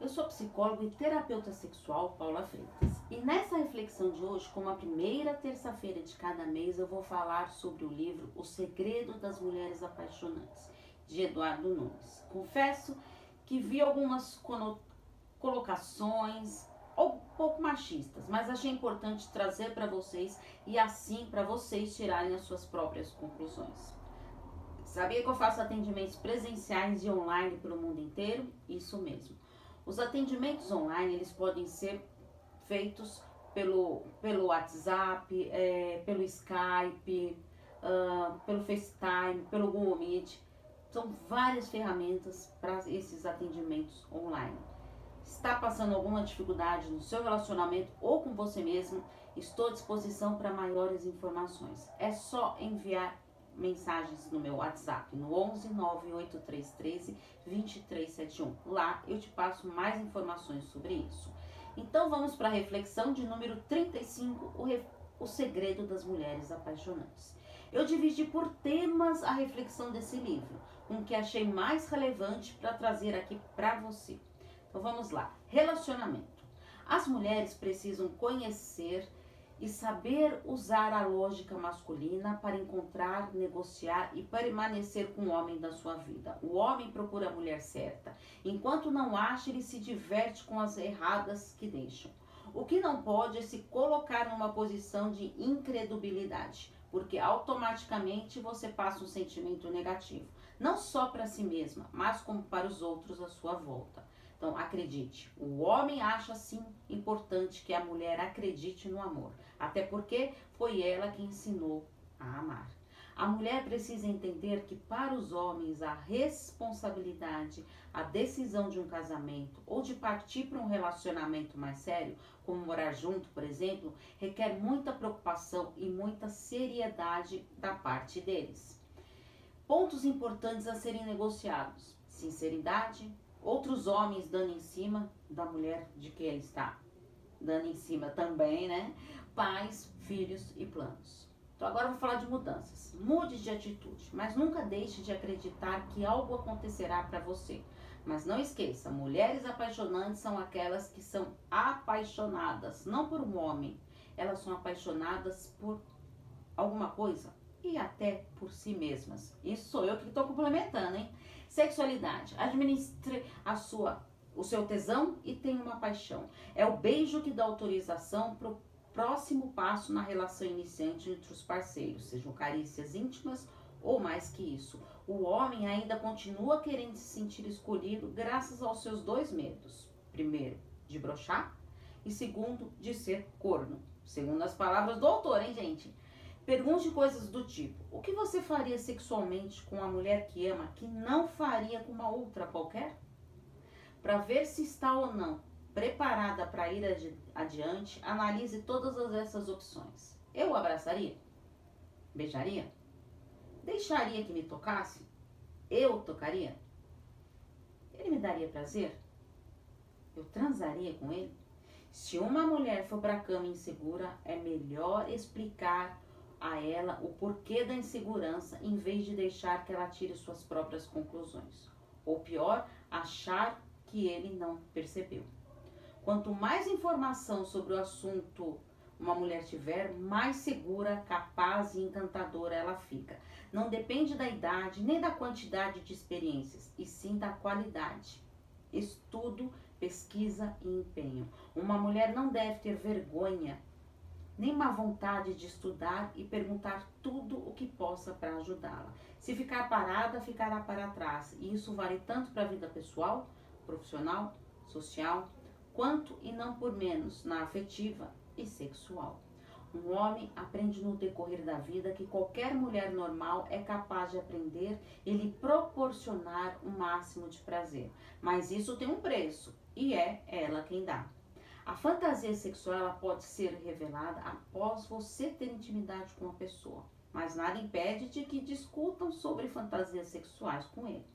eu sou psicóloga e terapeuta sexual Paula Freitas. E nessa reflexão de hoje, como a primeira terça-feira de cada mês, eu vou falar sobre o livro O Segredo das Mulheres Apaixonantes, de Eduardo Nunes. Confesso que vi algumas colocações um pouco machistas, mas achei importante trazer para vocês e assim para vocês tirarem as suas próprias conclusões. Sabia que eu faço atendimentos presenciais e online para o mundo inteiro? Isso mesmo. Os atendimentos online eles podem ser feitos pelo, pelo WhatsApp, é, pelo Skype, uh, pelo FaceTime, pelo Google Meet. São várias ferramentas para esses atendimentos online. Está passando alguma dificuldade no seu relacionamento ou com você mesmo? Estou à disposição para maiores informações. É só enviar mensagens no meu WhatsApp no 11 98313 2371. Lá eu te passo mais informações sobre isso. Então vamos para a reflexão de número 35, o, re... o segredo das mulheres apaixonantes. Eu dividi por temas a reflexão desse livro, com o que achei mais relevante para trazer aqui para você. Então vamos lá. Relacionamento. As mulheres precisam conhecer e saber usar a lógica masculina para encontrar, negociar e permanecer com o homem da sua vida. O homem procura a mulher certa. Enquanto não acha, ele se diverte com as erradas que deixam. O que não pode é se colocar numa posição de incredulidade, porque automaticamente você passa um sentimento negativo, não só para si mesma, mas como para os outros à sua volta. Então, acredite, o homem acha sim importante que a mulher acredite no amor, até porque foi ela que ensinou a amar. A mulher precisa entender que para os homens a responsabilidade, a decisão de um casamento ou de partir para um relacionamento mais sério, como morar junto, por exemplo, requer muita preocupação e muita seriedade da parte deles. Pontos importantes a serem negociados: sinceridade, outros homens dando em cima da mulher de que ele está dando em cima também, né? Pais, filhos e planos. Então agora eu vou falar de mudanças. Mude de atitude, mas nunca deixe de acreditar que algo acontecerá para você. Mas não esqueça, mulheres apaixonantes são aquelas que são apaixonadas, não por um homem. Elas são apaixonadas por alguma coisa e até por si mesmas. Isso sou eu que estou complementando, hein? Sexualidade. Administre a sua, o seu tesão e tenha uma paixão. É o beijo que dá autorização para o próximo passo na relação iniciante entre os parceiros, sejam carícias íntimas ou mais que isso. O homem ainda continua querendo se sentir escolhido graças aos seus dois medos. Primeiro, de brochar e segundo, de ser corno. Segundo as palavras do autor, hein, gente? Pergunte coisas do tipo: o que você faria sexualmente com a mulher que ama que não faria com uma outra qualquer? Para ver se está ou não preparada para ir adiante, analise todas essas opções. Eu abraçaria? Beijaria? Deixaria que me tocasse? Eu tocaria? Ele me daria prazer? Eu transaria com ele? Se uma mulher for para a cama insegura, é melhor explicar a ela o porquê da insegurança em vez de deixar que ela tire suas próprias conclusões. Ou pior, achar que ele não percebeu. Quanto mais informação sobre o assunto uma mulher tiver, mais segura, capaz e encantadora ela fica. Não depende da idade nem da quantidade de experiências, e sim da qualidade. Estudo, pesquisa e empenho. Uma mulher não deve ter vergonha nem má vontade de estudar e perguntar tudo o que possa para ajudá-la. Se ficar parada, ficará para trás. E isso vale tanto para a vida pessoal, profissional, social, quanto e não por menos na afetiva e sexual. Um homem aprende no decorrer da vida que qualquer mulher normal é capaz de aprender e lhe proporcionar o máximo de prazer. Mas isso tem um preço e é ela quem dá. A fantasia sexual ela pode ser revelada após você ter intimidade com a pessoa, mas nada impede de que discutam sobre fantasias sexuais com ele.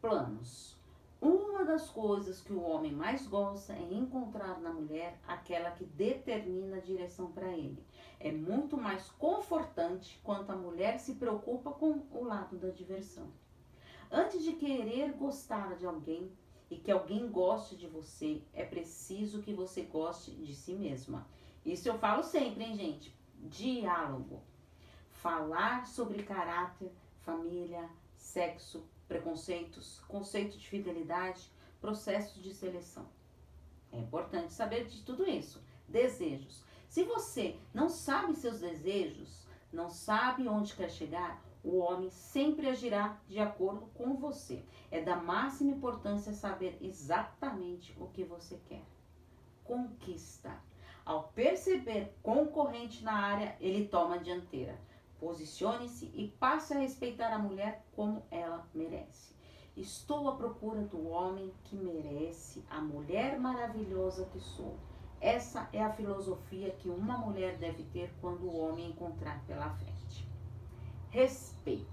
Planos. Uma das coisas que o homem mais gosta é encontrar na mulher aquela que determina a direção para ele. É muito mais confortante quando a mulher se preocupa com o lado da diversão. Antes de querer gostar de alguém, e que alguém goste de você, é preciso que você goste de si mesma. Isso eu falo sempre, hein, gente? Diálogo. Falar sobre caráter, família, sexo, preconceitos, conceito de fidelidade, processos de seleção. É importante saber de tudo isso. Desejos. Se você não sabe seus desejos, não sabe onde quer chegar, o homem sempre agirá de acordo com você. É da máxima importância saber exatamente o que você quer. Conquista. Ao perceber concorrente na área, ele toma a dianteira. Posicione-se e passe a respeitar a mulher como ela merece. Estou à procura do homem que merece a mulher maravilhosa que sou. Essa é a filosofia que uma mulher deve ter quando o homem encontrar pela frente respeito.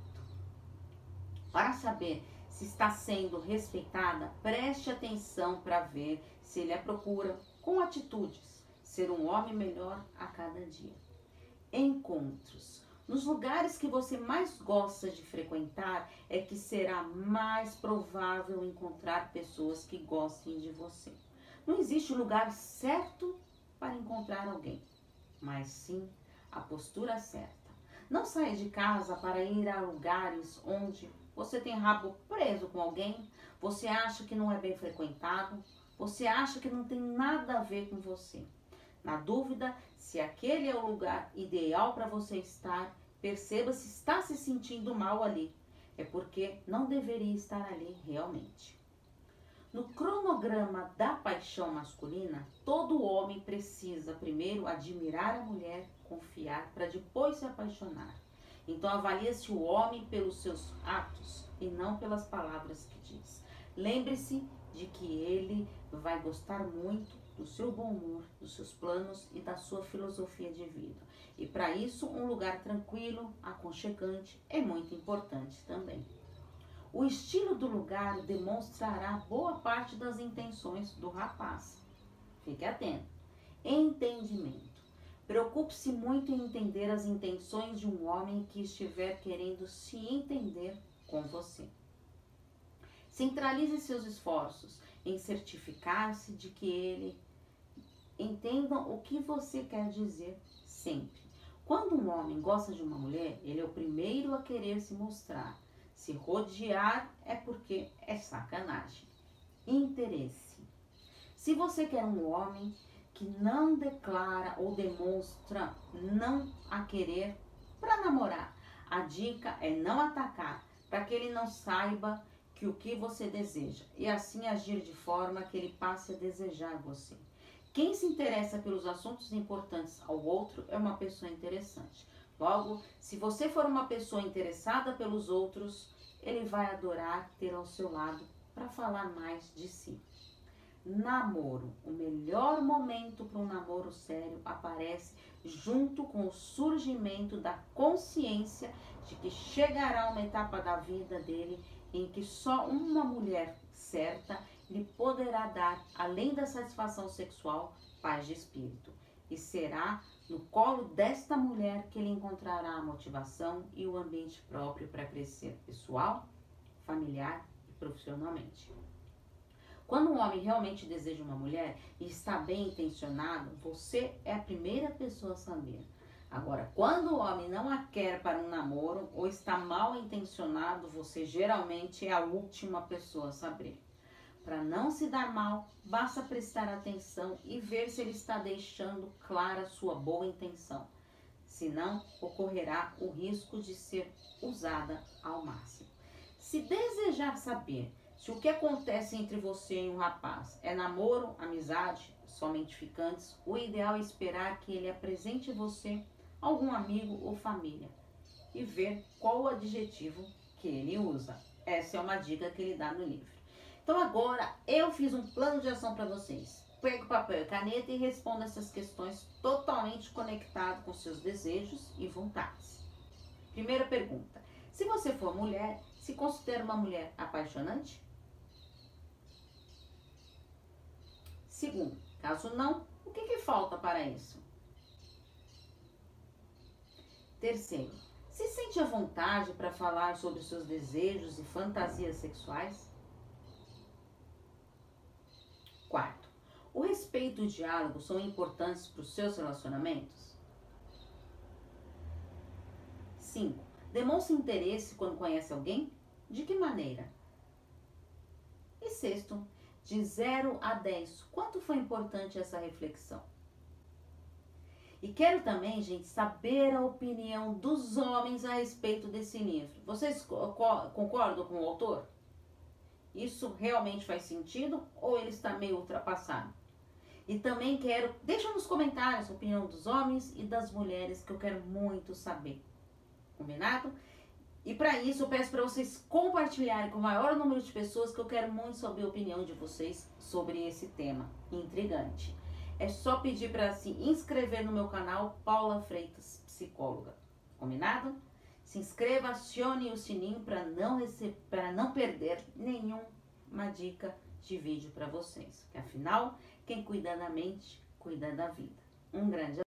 Para saber se está sendo respeitada, preste atenção para ver se ele a procura com atitudes, ser um homem melhor a cada dia. Encontros. Nos lugares que você mais gosta de frequentar, é que será mais provável encontrar pessoas que gostem de você. Não existe lugar certo para encontrar alguém, mas sim a postura certa. Não saia de casa para ir a lugares onde você tem rabo preso com alguém, você acha que não é bem frequentado, você acha que não tem nada a ver com você. Na dúvida se aquele é o lugar ideal para você estar, perceba se está se sentindo mal ali. É porque não deveria estar ali realmente. No cronograma da paixão masculina, todo homem precisa primeiro admirar a mulher, confiar, para depois se apaixonar. Então avalia-se o homem pelos seus atos e não pelas palavras que diz. Lembre-se de que ele vai gostar muito do seu bom humor, dos seus planos e da sua filosofia de vida. E para isso, um lugar tranquilo, aconchegante é muito importante também. O estilo do lugar demonstrará boa parte das intenções do rapaz. Fique atento. Entendimento. Preocupe-se muito em entender as intenções de um homem que estiver querendo se entender com você. Centralize seus esforços em certificar-se de que ele entenda o que você quer dizer sempre. Quando um homem gosta de uma mulher, ele é o primeiro a querer se mostrar se rodear é porque é sacanagem. Interesse. Se você quer um homem que não declara ou demonstra não a querer para namorar, a dica é não atacar, para que ele não saiba que o que você deseja e assim agir de forma que ele passe a desejar você. Quem se interessa pelos assuntos importantes ao outro é uma pessoa interessante. Logo, se você for uma pessoa interessada pelos outros, ele vai adorar ter ao seu lado para falar mais de si. Namoro. O melhor momento para um namoro sério aparece junto com o surgimento da consciência de que chegará uma etapa da vida dele em que só uma mulher certa lhe poderá dar, além da satisfação sexual, paz de espírito. E será no colo desta mulher que ele encontrará a motivação e o ambiente próprio para crescer pessoal, familiar e profissionalmente. Quando um homem realmente deseja uma mulher e está bem intencionado, você é a primeira pessoa a saber. Agora, quando o homem não a quer para um namoro ou está mal intencionado, você geralmente é a última pessoa a saber. Para não se dar mal, basta prestar atenção e ver se ele está deixando clara sua boa intenção. Senão, ocorrerá o risco de ser usada ao máximo. Se desejar saber se o que acontece entre você e um rapaz é namoro, amizade, somente ficantes, o ideal é esperar que ele apresente você algum amigo ou família e ver qual o adjetivo que ele usa. Essa é uma dica que ele dá no livro. Então agora eu fiz um plano de ação para vocês. Pega o papel e caneta e responda essas questões totalmente conectado com seus desejos e vontades. Primeira pergunta: se você for mulher, se considera uma mulher apaixonante? Segundo, caso não, o que, que falta para isso? Terceiro, se sente à vontade para falar sobre seus desejos e fantasias sexuais? Quarto, o respeito e o diálogo são importantes para os seus relacionamentos? Cinco, demonstre interesse quando conhece alguém? De que maneira? E sexto, de 0 a 10, quanto foi importante essa reflexão? E quero também, gente, saber a opinião dos homens a respeito desse livro. Vocês concordam com o autor? Isso realmente faz sentido ou ele está meio ultrapassado? E também quero, deixa nos comentários a opinião dos homens e das mulheres que eu quero muito saber. Combinado? E para isso eu peço para vocês compartilharem com o maior número de pessoas que eu quero muito saber a opinião de vocês sobre esse tema intrigante é só pedir para se inscrever no meu canal Paula Freitas Psicóloga. Combinado? Se inscreva, acione o sininho para não para não perder nenhuma dica de vídeo para vocês. Porque afinal, quem cuida da mente, cuida da vida. Um grande